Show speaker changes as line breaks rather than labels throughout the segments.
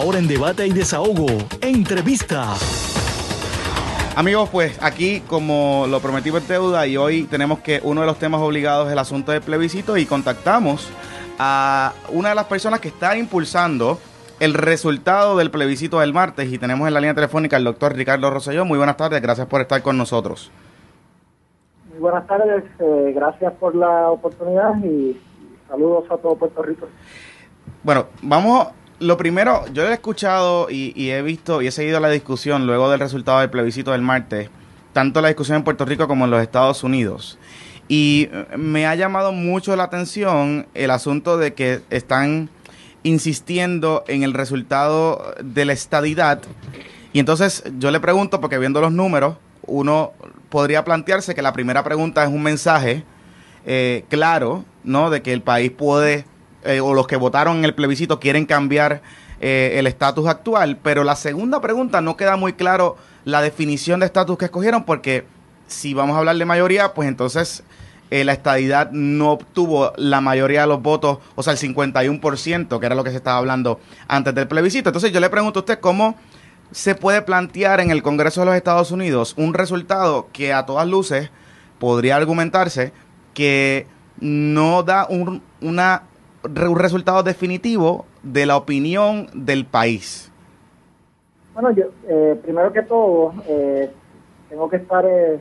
Ahora en debate y desahogo, entrevista.
Amigos, pues aquí como lo prometí en deuda y hoy tenemos que uno de los temas obligados es el asunto del plebiscito y contactamos a una de las personas que está impulsando el resultado del plebiscito del martes y tenemos en la línea telefónica al doctor Ricardo Rosselló. Muy buenas tardes, gracias por estar con nosotros.
Muy buenas tardes, eh, gracias por la oportunidad y saludos a todo Puerto Rico.
Bueno, vamos, lo primero, yo he escuchado y, he visto y he seguido la discusión luego del resultado del plebiscito del martes, tanto la discusión en Puerto Rico como en los Estados Unidos. Y me ha llamado mucho la atención el asunto de que están insistiendo en el resultado de la estadidad. Y entonces yo le pregunto, porque viendo los números, uno podría plantearse que la primera pregunta es un mensaje eh, claro, ¿no? De que el país puede, eh, o los que votaron en el plebiscito quieren cambiar eh, el estatus actual, pero la segunda pregunta no queda muy claro la definición de estatus que escogieron, porque si vamos a hablar de mayoría, pues entonces la estadidad no obtuvo la mayoría de los votos, o sea, el 51%, que era lo que se estaba hablando antes del plebiscito. Entonces yo le pregunto a usted cómo se puede plantear en el Congreso de los Estados Unidos un resultado que a todas luces podría argumentarse que no da un, una, un resultado definitivo de la opinión del país.
Bueno, yo, eh, primero que todo, eh, tengo que estar eh,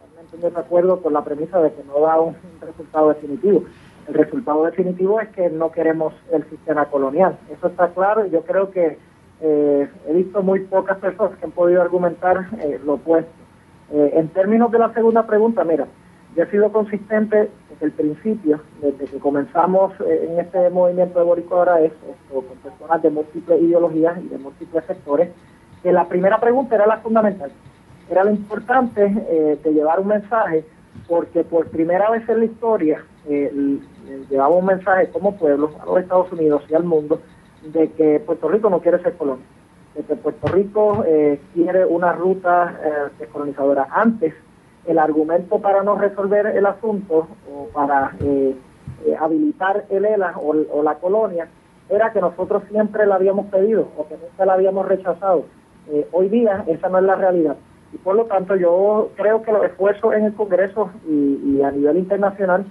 totalmente de acuerdo con la premisa de que no da un, resultado definitivo. El resultado definitivo es que no queremos el sistema colonial. Eso está claro y yo creo que eh, he visto muy pocas personas que han podido argumentar eh, lo opuesto. Eh, en términos de la segunda pregunta, mira, yo he sido consistente desde el principio, desde que comenzamos en este movimiento de Borico ahora es con personas de múltiples ideologías y de múltiples sectores, que la primera pregunta era la fundamental, era lo importante de llevar un mensaje, porque por primera vez en la historia llevaba un mensaje como pueblo a los Estados Unidos y al mundo de que Puerto Rico no quiere ser colonia, de que Puerto Rico eh, quiere una ruta eh, descolonizadora. Antes, el argumento para no resolver el asunto o para eh, habilitar el ELA o, la colonia era que nosotros siempre la habíamos pedido o que nunca la habíamos rechazado. hoy día esa no es la realidad. Y por lo tanto yo creo que los esfuerzos en el Congreso y, y a nivel internacional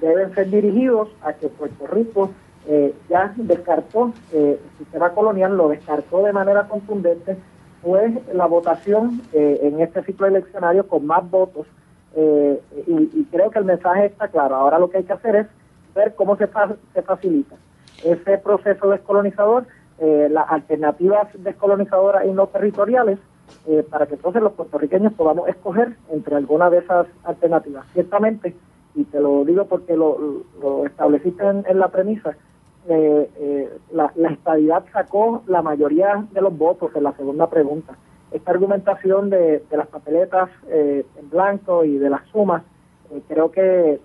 deben ser dirigidos a que Puerto Rico eh, ya descartó eh, el sistema colonial, lo descartó de manera contundente, fue la votación eh, en este ciclo eleccionario con más votos y, creo que el mensaje está claro. Ahora lo que hay que hacer es ver cómo se, se facilita ese proceso descolonizador, las alternativas descolonizadoras y no territoriales, para que entonces los puertorriqueños podamos escoger entre alguna de esas alternativas. Ciertamente, y te lo digo porque lo, lo estableciste en la premisa, eh, eh, la, estadidad sacó la mayoría de los votos en la segunda pregunta. Esta argumentación de, las papeletas eh, en blanco y de las sumas, eh, creo que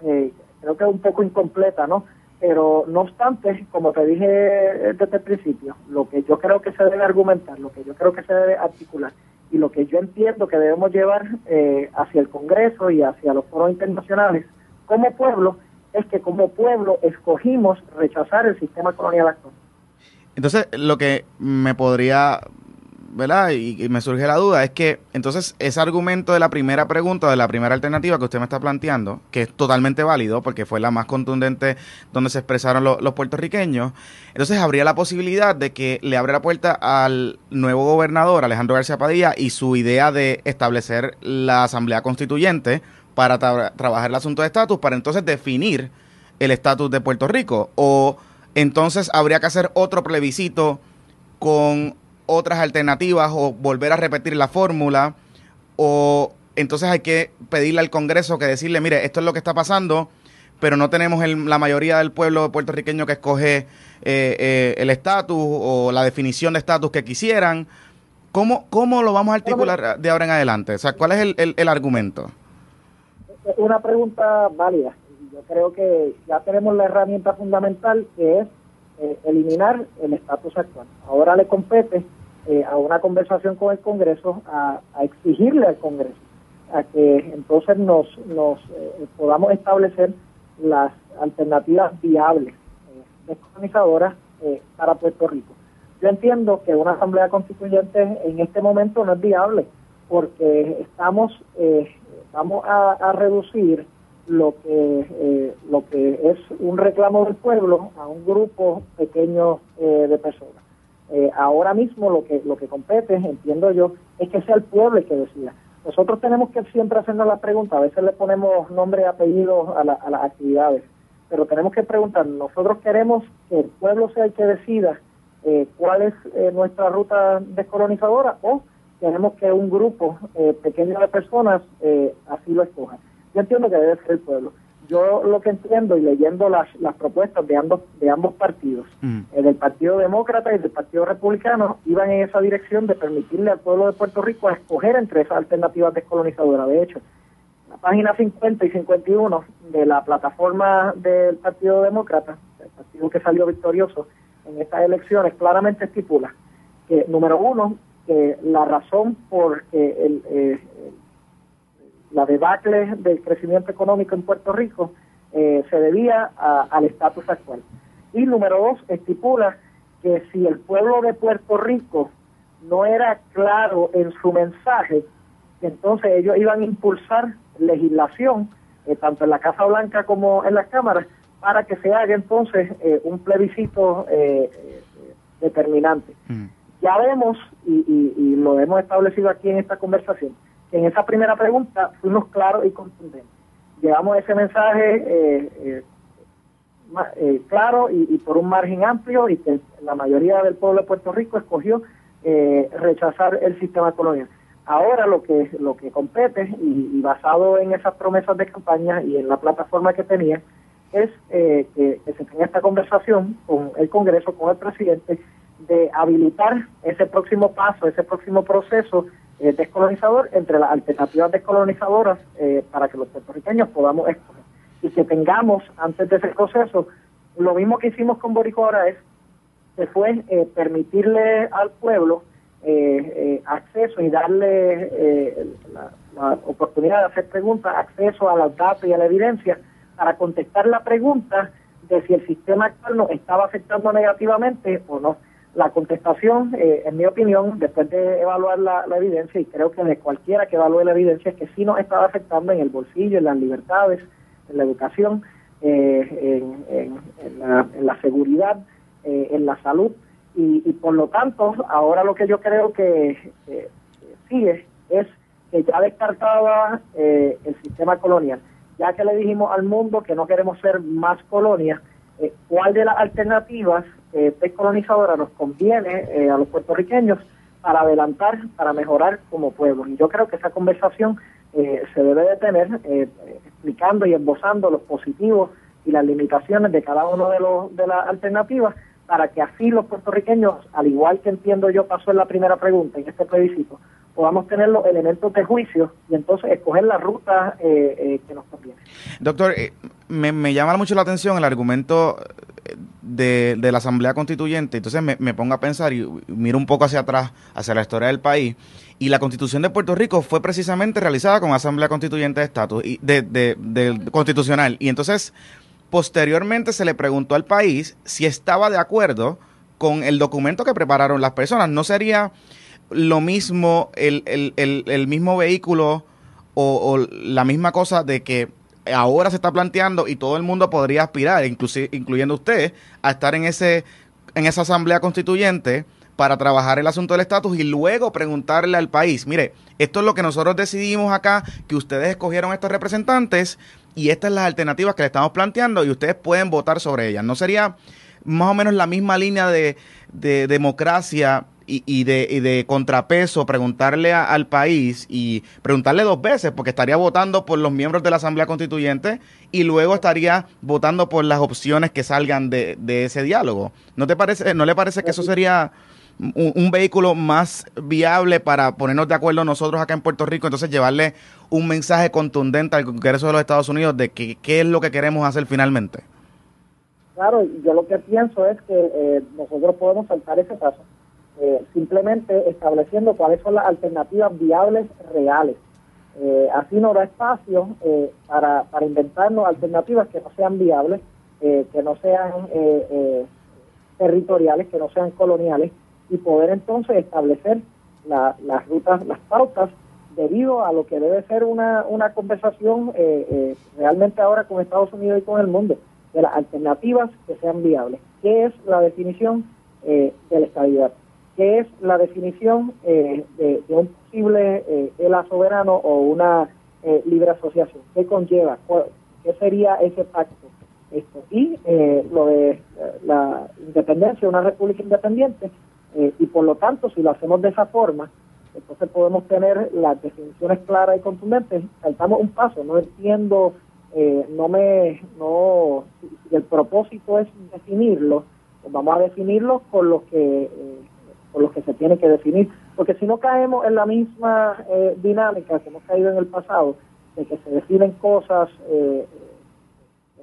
creo que es un poco incompleta, ¿no? Pero no obstante, como te dije desde el principio, lo que yo creo que se debe argumentar, lo que yo creo que se debe articular y lo que yo entiendo que debemos llevar hacia el Congreso y hacia los foros internacionales como pueblo es que como pueblo escogimos rechazar el sistema colonial actual.
Entonces, lo que me podría, ¿verdad? Y, me surge la duda es que entonces ese argumento de la primera pregunta, de la primera alternativa que usted me está planteando, que es totalmente válido porque fue la más contundente donde se expresaron los puertorriqueños, entonces habría la posibilidad de que le abra la puerta al nuevo gobernador, Alejandro García Padilla, y su idea de establecer la Asamblea Constituyente para trabajar el asunto de estatus, para entonces definir el estatus de Puerto Rico. O entonces habría que hacer otro plebiscito con otras alternativas o volver a repetir la fórmula. O entonces hay que pedirle al Congreso que decirle, mire, esto es lo que está pasando, pero no tenemos la mayoría del pueblo puertorriqueño que escoge eh, eh, el estatus o la definición de estatus que quisieran. ¿Cómo, ¿Cómo lo vamos a articular de ahora en adelante? O sea, ¿cuál es el, el argumento?
es una pregunta válida. Yo creo que ya tenemos la herramienta fundamental que es eh, eliminar el estatus actual. Ahora le compete eh, a una conversación con el Congreso a, exigirle al Congreso a que entonces nos, eh, podamos establecer las alternativas viables descolonizadoras para Puerto Rico. Yo entiendo que una asamblea constituyente en este momento no es viable porque estamos eh, vamos a, reducir lo que eh, lo que es un reclamo del pueblo a un grupo pequeño eh, de personas. Ahora mismo lo que lo que compete, entiendo yo, es que sea el pueblo el que decida. Nosotros tenemos que siempre hacernos la pregunta, a veces le ponemos nombre y apellido a, a las actividades, pero tenemos que preguntar, nosotros queremos que el pueblo sea el que decida cuál es nuestra ruta descolonizadora o tenemos que un grupo eh, pequeño de personas eh, así lo escoja. Yo entiendo que debe ser el pueblo. Yo lo que entiendo y leyendo las, las propuestas de ambos de ambos partidos, mm. el del Partido Demócrata y del Partido Republicano, iban en esa dirección de permitirle al pueblo de Puerto Rico a escoger entre esas alternativas descolonizadoras. De hecho, la página 50 y 51 de la plataforma del Partido Demócrata, el partido que salió victorioso en estas elecciones, claramente estipula que, número uno, que la razón por el, eh, la debacle del crecimiento económico en Puerto Rico eh, se debía al estatus actual. Y número dos, estipula que si el pueblo de Puerto Rico no era claro en su mensaje, entonces ellos iban a impulsar legislación, eh, tanto en la Casa Blanca como en las cámaras, para que se haga entonces un plebiscito determinante. Mm ya vemos, y, lo hemos establecido aquí en esta conversación, en esa primera pregunta fuimos claros y contundentes. Llevamos ese mensaje eh, eh, eh, claro y, por un margen amplio y que la mayoría del pueblo de Puerto Rico escogió rechazar el sistema colonial. Ahora lo que lo que compete y, basado en esas promesas de campaña y en la plataforma que tenía es que, que se tenga esta conversación con el Congreso, con el presidente de habilitar ese próximo paso, ese próximo proceso eh, descolonizador entre las alternativas descolonizadoras eh, para que los puertorriqueños podamos escoger. Y que tengamos antes de ese proceso, lo mismo que hicimos con Borico ahora es, que fue eh, permitirle al pueblo acceso y darle la, la, oportunidad de hacer preguntas, acceso a los datos y a la evidencia para contestar la pregunta de si el sistema actual nos estaba afectando negativamente o no. La contestación, eh, en mi opinión, después de evaluar la, evidencia, y creo que de cualquiera que evalúe la evidencia, es que sí nos estaba afectando en el bolsillo, en las libertades, en la educación, eh, en, la, seguridad, eh, en la salud, y, por lo tanto, ahora lo que yo creo que sigue es que ya descartaba el sistema colonial, ya que le dijimos al mundo que no queremos ser más colonias, ¿cuál de las alternativas eh, descolonizadora nos conviene eh, a los puertorriqueños para adelantar, para mejorar como pueblo. Y yo creo que esa conversación eh, se debe de tener eh, explicando y esbozando los positivos y las limitaciones de cada uno de, los, de las alternativas para que así los puertorriqueños, al igual que entiendo yo pasó en la primera pregunta, en este plebiscito, podamos tener los elementos de juicio y entonces escoger la ruta que nos conviene.
Doctor, me, me llama mucho la atención el argumento de, la Asamblea Constituyente, entonces me, pongo a pensar y miro un poco hacia atrás, hacia la historia del país, y la Constitución de Puerto Rico fue precisamente realizada con Asamblea Constituyente de Estatus, y de, de, constitucional, y entonces posteriormente se le preguntó al país si estaba de acuerdo con el documento que prepararon las personas. ¿No sería lo mismo el, el, el, mismo vehículo o, la misma cosa de que ahora se está planteando y todo el mundo podría aspirar, incluyendo usted, a estar en ese en esa asamblea constituyente para trabajar el asunto del estatus y luego preguntarle al país, mire, esto es lo que nosotros decidimos acá, que ustedes escogieron estos representantes y estas son las alternativas que le estamos planteando y ustedes pueden votar sobre ellas. ¿No sería más o menos la misma línea de, de democracia y, de, de, contrapeso preguntarle al país y preguntarle dos veces, porque estaría votando por los miembros de la Asamblea Constituyente y luego estaría votando por las opciones que salgan de, ese diálogo. ¿No te parece, no le parece que eso sería un, vehículo más viable para ponernos de acuerdo nosotros acá en Puerto Rico, entonces llevarle un mensaje contundente al Congreso de los Estados Unidos de que, qué es lo que queremos hacer finalmente?
Claro, yo lo que pienso es que eh, nosotros podemos saltar ese paso eh, simplemente estableciendo cuáles son las alternativas viables reales. Eh, así no da espacio eh, para, para inventarnos alternativas que no sean viables, que no sean territoriales, que no sean coloniales y poder entonces establecer las rutas, las pautas debido a lo que debe ser una, una conversación eh, eh, realmente ahora con Estados Unidos y con el mundo, de las alternativas que sean viables. ¿Qué es la definición eh, de la estabilidad? ¿Qué es la definición de, un posible ELA soberano o una libre asociación? ¿Qué conlleva? ¿Qué sería ese pacto? Esto. Y lo de la independencia, una república independiente, y por lo tanto, si lo hacemos de esa forma, entonces podemos tener las definiciones claras y contundentes. Saltamos un paso, no entiendo, eh, no me, no, si el propósito es definirlo, pues vamos a definirlo con lo que, eh, con lo que se tiene que definir, porque si no caemos en la misma eh, dinámica que hemos caído en el pasado, de que se definen cosas de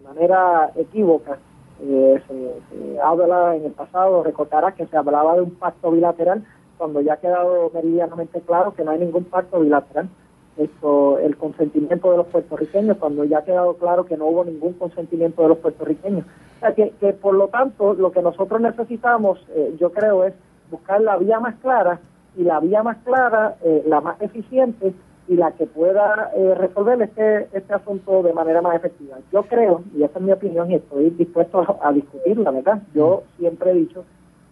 manera equívoca, se, se, habla en el pasado, recordará que se hablaba de un pacto bilateral, cuando ya ha quedado meridianamente claro que no hay ningún pacto bilateral. Esto, el consentimiento de los puertorriqueños, cuando ya ha quedado claro que no hubo ningún consentimiento de los puertorriqueños. O sea, que, que por lo tanto, lo que nosotros necesitamos, eh, yo creo, es buscar la vía más clara y la vía más clara, eh, la más eficiente y la que pueda eh, resolver este, este asunto de manera más efectiva. Yo creo, y esa es mi opinión, y estoy dispuesto a, a discutirla, ¿verdad? Yo siempre he dicho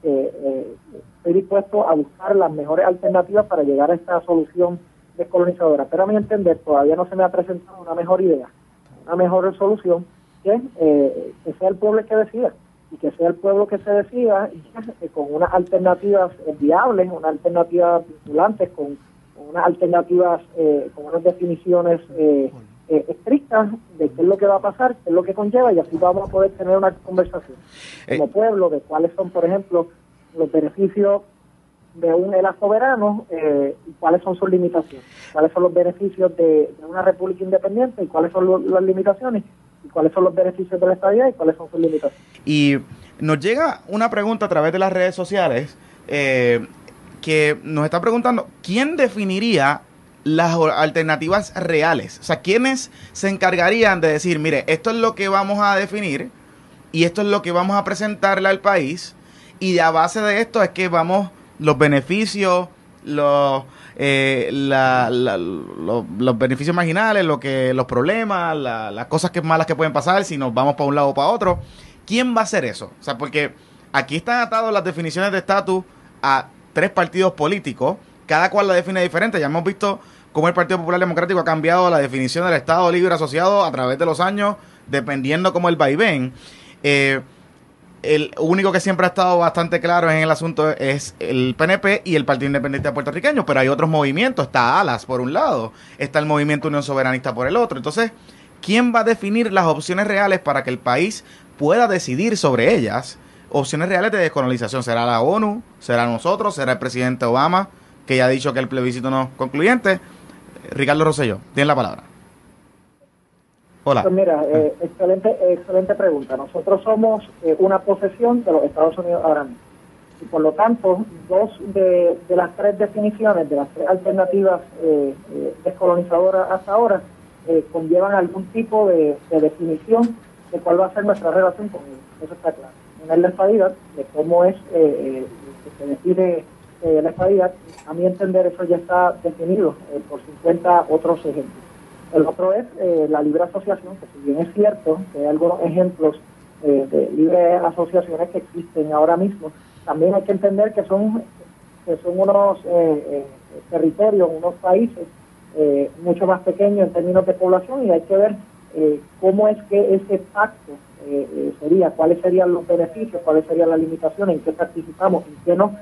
eh, estoy dispuesto a buscar las mejores alternativas para llegar a esta solución descolonizadora. Pero a mi entender todavía no se me ha presentado una mejor idea, una mejor solución que, eh, que sea el pueblo el que decida y que sea el pueblo que se decida eh, con unas alternativas viables, unas alternativas vinculantes, con, unas alternativas, eh, con unas definiciones eh, eh, estrictas de qué es lo que va a pasar, qué es lo que conlleva y así vamos a poder tener una conversación como pueblo de cuáles son, por ejemplo, los beneficios de un ELA soberano eh, y cuáles son sus limitaciones, cuáles son los beneficios de, una república independiente y cuáles son las limitaciones cuáles son los beneficios de la estabilidad y cuáles son sus limitaciones.
Y nos llega una pregunta a través de las redes sociales eh, que nos está preguntando, ¿quién definiría las alternativas reales. O sea, ¿quiénes se encargarían de decir, mire, esto es lo que vamos a definir y esto es lo que vamos a presentarle al país y a base de esto es que vamos los beneficios, los, eh, los, beneficios marginales, lo que, los problemas, las cosas que malas que pueden pasar si nos vamos para un lado o para otro. ¿Quién va a hacer eso? O sea, porque aquí están atados las definiciones de estatus a tres partidos políticos, cada cual la define diferente. Ya hemos visto cómo el Partido Popular Democrático ha cambiado la definición del Estado Libre Asociado a través de los años, dependiendo como el vaivén. Eh, el único que siempre ha estado bastante claro en el asunto es el PNP y el Partido Independiente Puertorriqueño, pero hay otros movimientos, está ALAS por un lado, está el Movimiento Unión Soberanista por el otro. Entonces, ¿quién va a definir las opciones reales para que el país pueda decidir sobre ellas? Opciones reales de descolonización. ¿Será la ONU? ¿Será nosotros? ¿Será el presidente Obama? Que ya ha dicho que el plebiscito no es concluyente. Ricardo Rosselló, tiene la palabra.
Hola. Pues mira, eh, excelente, excelente pregunta. Nosotros somos eh, una posesión de los Estados Unidos ahora mismo. Y por lo tanto, dos de, las tres definiciones, de las tres alternativas eh, descolonizadoras hasta ahora, conllevan algún tipo de, definición de cuál va a ser nuestra relación con ellos. Eso está claro. Una es la estabilidad, de cómo es que se decide eh, la estabilidad, a mi entender eso ya está definido eh, por 50 otros ejemplos. El otro es eh, la libre asociación, que si bien es cierto que hay algunos ejemplos de libre asociaciones que existen ahora mismo, también hay que entender que son, que son unos territorios, unos países mucho más pequeños en términos de población y hay que ver cómo es que ese pacto sería, cuáles serían los beneficios, cuáles serían las limitaciones, en qué participamos, en qué no,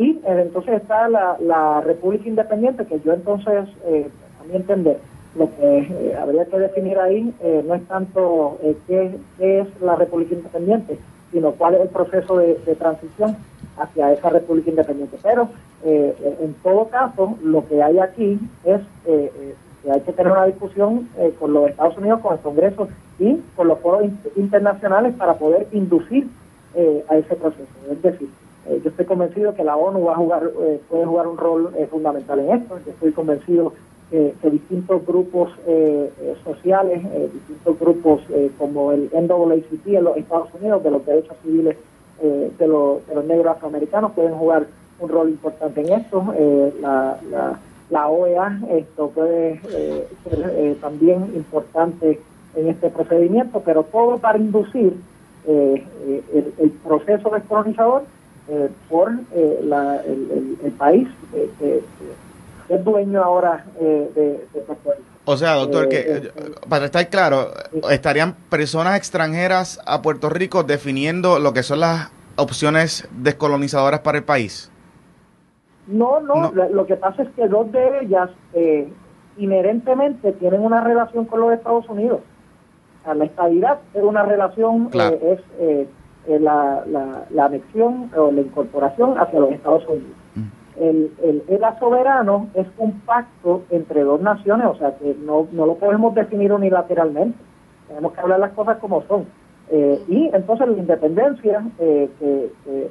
y eh, entonces está la, República Independiente, que yo entonces, eh, a mi entender, lo que eh, habría que definir ahí no es tanto qué, es la República Independiente, sino cuál es el proceso de, transición hacia esa República Independiente. Pero en todo caso, lo que hay aquí es que hay que tener una discusión con los Estados Unidos, con el Congreso y con los foros internacionales para poder inducir a ese proceso. Es decir, eh, yo estoy convencido que la ONU va a jugar, eh, puede jugar un rol eh, fundamental en esto. Yo estoy convencido que distintos grupos sociales, distintos grupos como el NAACP en los Estados Unidos, de los derechos civiles de los, de, los, negros afroamericanos, pueden jugar un rol importante en esto. Eh, la, la, OEA esto puede eh, ser también importante en este procedimiento, pero todo para inducir el, proceso descolonizador por la, el, país que es dueño ahora de, de Puerto Rico.
O sea, doctor, que eh, eh, para estar claro, estarían personas extranjeras a Puerto Rico definiendo lo que son las opciones descolonizadoras para el país.
No, no, lo que pasa es que dos de ellas eh, inherentemente tienen una relación con los Estados Unidos. la estabilidad es una relación, es la, la, la anexión o la incorporación hacia los Estados Unidos el, el ELA soberano es un pacto entre dos naciones, o sea que no, no lo podemos definir unilateralmente. Tenemos que hablar las cosas como son. Eh, y entonces la independencia, eh, que,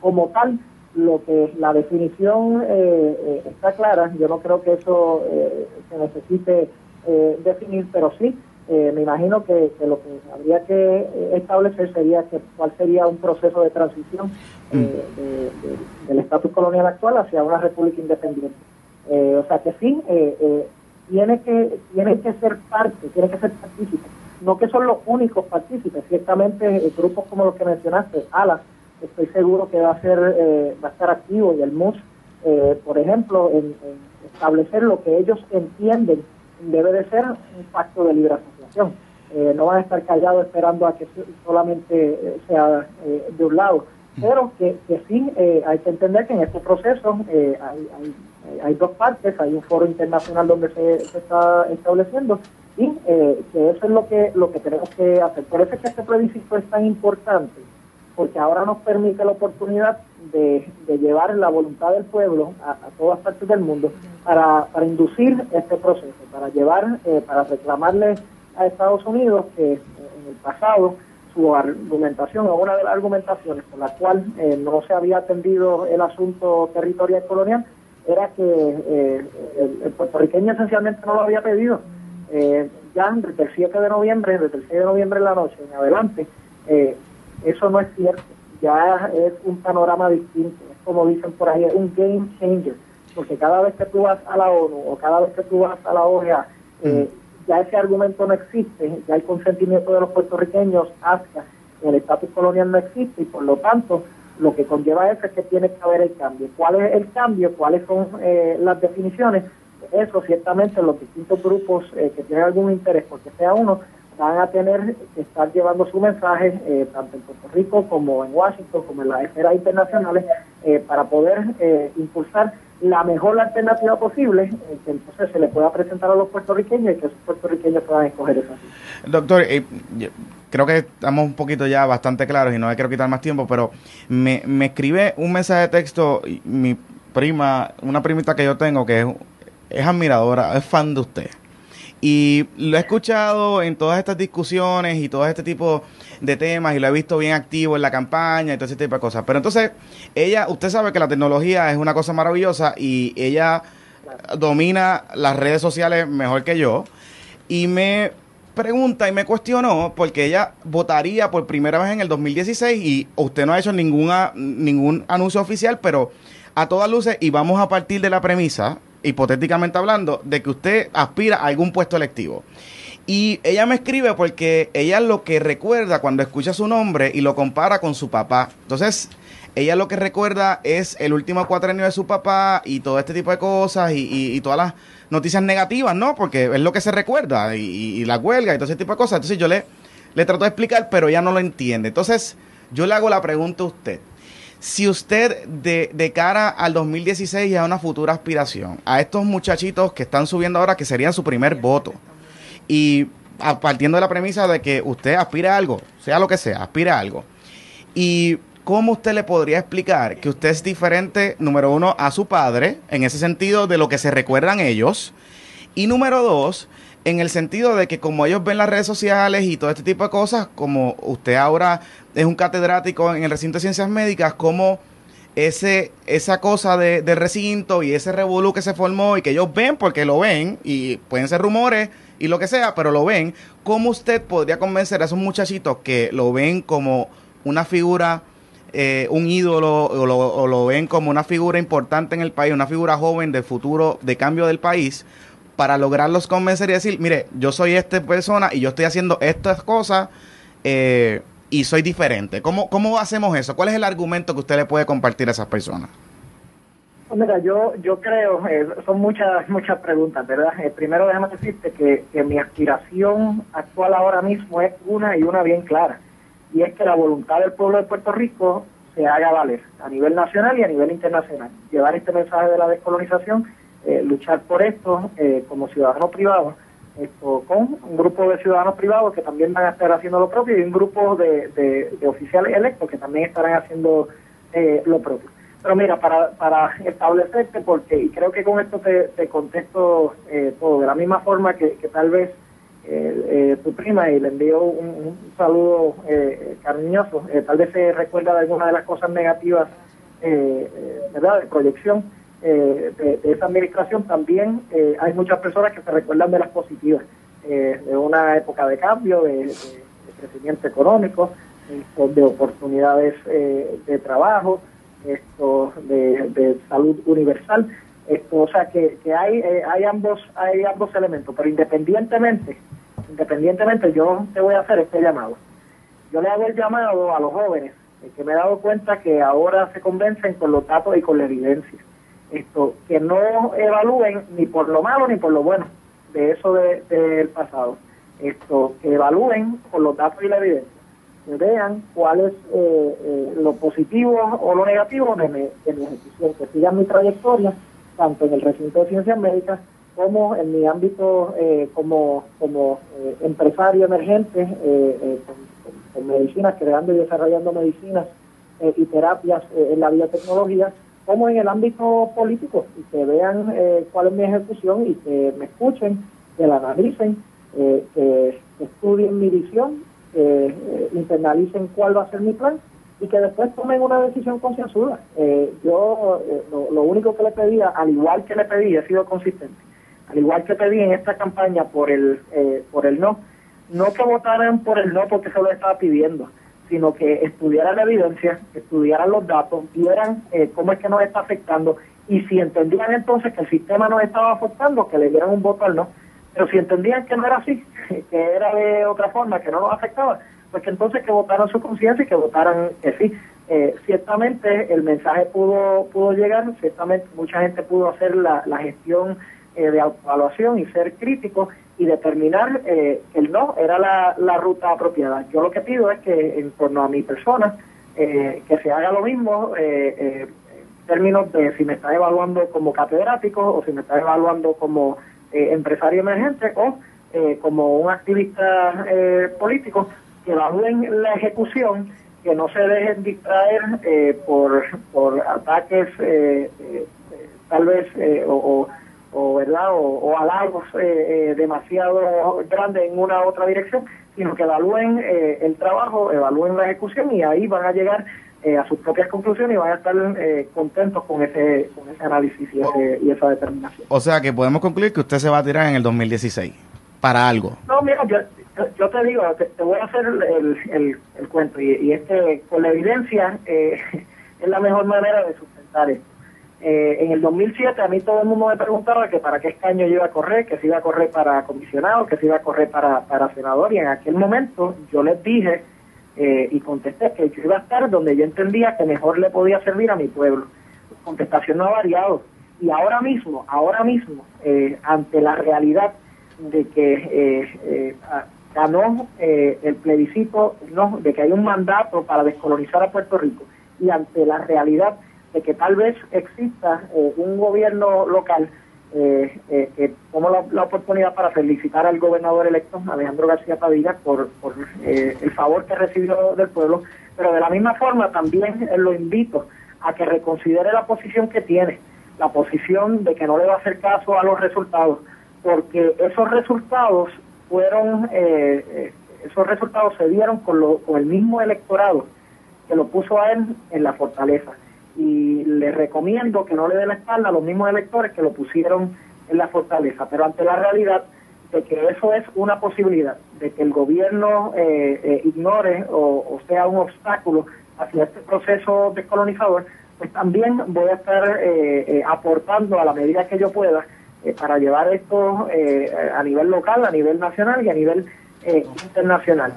como tal, lo que la definición eh, está clara, yo no creo que eso se necesite definir, pero sí eh, me imagino que, lo que habría que eh, establecer sería que cuál sería un proceso de transición eh, mm. del estatus colonial actual hacia una república independiente. o sea que sí, tiene que tiene que ser parte, tiene que ser partícipe. No que son los únicos partícipes, ciertamente grupos como los que mencionaste, ALAS, estoy seguro que va a ser va a estar activo y el MUS, por ejemplo, en, establecer lo que ellos entienden debe de ser un pacto de liberación eh, no van a estar callados esperando a que solamente eh, sea eh, de un lado. Pero que, sí hay que entender que en este proceso hay, dos partes, hay un foro internacional donde se, está estableciendo y que eso es lo que, lo que tenemos que hacer. Por eso es que este plebiscito es tan importante, porque ahora nos permite la oportunidad de, llevar la voluntad del pueblo a, a, todas partes del mundo para, para inducir este proceso, para llevar, para reclamarle a Estados Unidos que eh, en el pasado su argumentación o una de las argumentaciones por la cual eh, no se había atendido el asunto territorial colonial era que eh, el, puertorriqueño esencialmente no lo había pedido. ya desde el 7 de noviembre, desde el 6 de noviembre en la noche en adelante, eso no es cierto. Ya es un panorama distinto. Es como dicen por ahí, es un game changer. Porque cada vez que tú vas a la ONU o cada vez que tú vas a la OEA, mm ya ese argumento no existe, ya el consentimiento de los puertorriqueños hacia el estatus colonial no existe y por lo tanto lo que conlleva eso es que tiene que haber el cambio. ¿Cuál es el cambio? ¿Cuáles son eh, las definiciones? Eso ciertamente los distintos grupos eh, que tienen algún interés, porque sea uno, van a tener que estar llevando su mensaje eh, tanto en Puerto Rico como en Washington, como en las esferas internacionales, para poder impulsar la mejor alternativa posible eh, que entonces se le pueda presentar a los puertorriqueños y que esos puertorriqueños puedan escoger esa.
Doctor, eh, creo que estamos un poquito ya bastante claros y no me quiero quitar más tiempo, pero me, me escribe un mensaje de texto mi prima, una primita que yo tengo que es, es admiradora, es fan de usted. Y lo he escuchado en todas estas discusiones y todo este tipo de temas y lo he visto bien activo en la campaña y todo ese tipo de cosas. Pero entonces, ella, usted sabe que la tecnología es una cosa maravillosa y ella domina las redes sociales mejor que yo. Y me pregunta y me cuestionó porque ella votaría por primera vez en el 2016 y usted no ha hecho ninguna, ningún anuncio oficial, pero a todas luces y vamos a partir de la premisa, hipotéticamente hablando, de que usted aspira a algún puesto electivo. Y ella me escribe porque ella lo que recuerda cuando escucha su nombre y lo compara con su papá. Entonces, ella lo que recuerda es el último cuatrenio de su papá y todo este tipo de cosas y, todas las noticias negativas, ¿no? Porque es lo que se recuerda y, la huelga y todo ese tipo de cosas. Entonces yo le, le trato de explicar, pero ella no lo entiende. Entonces, yo le hago la pregunta a usted. Si usted de, cara al 2016 y a una futura aspiración, a estos muchachitos que están subiendo ahora, que serían su primer voto, y partiendo de la premisa de que usted aspira a algo, sea lo que sea, aspira a algo. Y cómo usted le podría explicar que usted es diferente, número uno, a su padre, en ese sentido de lo que se recuerdan ellos. Y número dos, en el sentido de que como ellos ven las redes sociales y todo este tipo de cosas, como usted ahora es un catedrático en el recinto de ciencias médicas, como ese, esa cosa de, del recinto y ese revolú que se formó y que ellos ven porque lo ven y pueden ser rumores y lo que sea, pero lo ven, ¿cómo usted podría convencer a esos muchachitos que lo ven como una figura eh, un ídolo o lo, o lo ven como una figura importante en el país, una figura joven de futuro, de cambio del país, para lograrlos convencer y decir, mire, yo soy esta persona y yo estoy haciendo estas cosas eh, y soy diferente. ¿Cómo, ¿Cómo hacemos eso? ¿Cuál es el argumento que usted le puede compartir a esas personas?
Pues mira, yo, yo creo, eh, son muchas muchas preguntas, ¿verdad? Eh, primero déjame decirte que, que mi aspiración actual ahora mismo es una y una bien clara, y es que la voluntad del pueblo de Puerto Rico se haga valer a nivel nacional y a nivel internacional. Llevar este mensaje de la descolonización, eh, luchar por esto eh, como ciudadanos privados, esto, con un grupo de ciudadanos privados que también van a estar haciendo lo propio y un grupo de, de, oficiales electos que también estarán haciendo eh, lo propio. Pero mira, para, para establecerte, porque, y creo que con esto te, te contesto eh, todo, de la misma forma que, tal vez eh, eh, tu prima, y le envío un, un saludo cariñoso, tal vez se recuerda de alguna de las cosas negativas, ¿verdad?, de proyección eh, de, esa administración, también eh, hay muchas personas que se recuerdan de las positivas, eh, de una época de cambio, de, crecimiento económico, de oportunidades eh, de trabajo, esto de, salud universal, esto, o sea que, que hay eh, hay ambos hay ambos elementos, pero independientemente independientemente yo te voy a hacer este llamado. Yo le hago el llamado a los jóvenes que me he dado cuenta que ahora se convencen con los datos y con la evidencia. Esto que no evalúen ni por lo malo ni por lo bueno de eso de- del pasado. Esto que evalúen con los datos y la evidencia que vean cuál es eh, eh, lo positivo o lo negativo de mi, de que sigan mi trayectoria, tanto en el recinto de ciencias médicas como en mi ámbito eh, como, como eh, empresario emergente eh, con, con- con medicinas, creando y desarrollando medicinas y terapias en la biotecnología, como en el ámbito político, y que vean eh, cuál es mi ejecución y que me escuchen, que la analicen, eh, que estudien mi visión que eh, internalicen cuál va a ser mi plan y que después tomen una decisión concienzuda. Eh, yo eh, lo, único que le pedía, al igual que le pedí, he sido consistente, al igual que pedí en esta campaña por el, eh, por el no, no que votaran por el no porque se lo estaba pidiendo, sino que estudiaran la evidencia, estudiaran los datos, vieran eh, cómo es que nos está afectando y si entendían entonces que el sistema nos estaba afectando, que le dieran un voto al no. Pero si entendían que no era así, que era de otra forma, que no nos afectaba, pues que entonces que votaran su conciencia y que votaran que sí. Eh, ciertamente el mensaje pudo pudo llegar, ciertamente mucha gente pudo hacer la, la gestión eh, de autoevaluación y ser crítico y determinar eh, el no era la, la ruta apropiada. Yo lo que pido es que en torno a mi persona, eh, que se haga lo mismo eh, eh, en términos de si me está evaluando como catedrático o si me está evaluando como eh, empresario emergente o eh, como un activista político, que evalúen la ejecución, que no se dejen distraer por, por ataques tal vez o, o, o, verdad o, o halagos eh, eh, demasiado grandes en una u otra dirección, sino que evalúen eh, el trabajo, evalúen la ejecución y ahí van a llegar eh, a sus propias conclusiones y van a estar eh, contentos con ese, con ese análisis y, ese- y esa determinación.
O sea que podemos concluir que usted se va a tirar en el 2016 para algo.
No, mira, yo, yo- te digo, te, te voy a hacer el, el, el cuento y, y es que con la evidencia es la mejor manera de sustentar esto. Eh, en el 2007 a mí todo el mundo me preguntaba que para qué escaño yo iba a correr, que si iba a correr para comisionado, que si iba a correr para, para senador y en aquel momento yo les dije eh, y contesté que yo iba a estar donde yo entendía que mejor le podía servir a mi pueblo. Contestación no ha variado y ahora mismo, ahora mismo, eh, ante la realidad de que eh, eh, ganó eh, el plebiscito, no, de que hay un mandato para descolonizar a Puerto Rico y ante la realidad de que tal vez exista eh, un gobierno local eh, eh, tomo la, oportunidad para felicitar al gobernador electo Alejandro García Padilla por, por eh, el favor que recibió del pueblo, pero de la misma forma también lo invito a que reconsidere la posición que tiene, la posición de que no le va a hacer caso a los resultados, porque esos resultados fueron, esos resultados se dieron con, lo, con el mismo electorado que lo puso a él en la fortaleza. Y le recomiendo que no le dé la espalda a los mismos electores que lo pusieron en la fortaleza. Pero ante la realidad de que eso es una posibilidad, de que el gobierno eh, eh, ignore o, sea un obstáculo hacia este proceso descolonizador, pues también voy a estar eh, aportando a la medida que yo pueda para llevar esto a nivel local, a nivel nacional y a nivel internacional.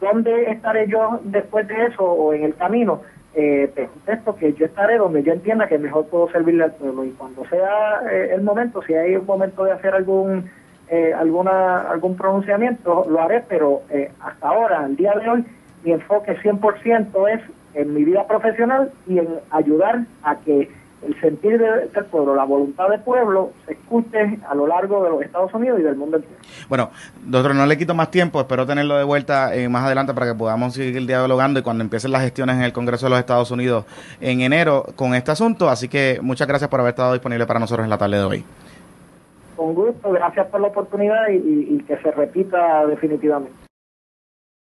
¿Dónde estaré yo después de eso o en el camino? Eh, te contesto que yo estaré donde yo entienda que mejor puedo servirle al pueblo y cuando sea eh, el momento, si hay un momento de hacer algún eh, alguna algún pronunciamiento, lo haré, pero eh, hasta ahora, al día de hoy, mi enfoque 100% es en mi vida profesional y en ayudar a que el sentir del pueblo, la voluntad del pueblo, se escuche a lo largo de los Estados Unidos y del mundo entero.
Bueno, doctor, no le quito más tiempo, espero tenerlo de vuelta eh, más adelante para que podamos seguir dialogando y cuando empiecen las gestiones en el Congreso de los Estados Unidos en enero con este asunto. Así que muchas gracias por haber estado disponible para nosotros en la tarde de hoy.
Con gusto, gracias por la oportunidad y que se repita definitivamente.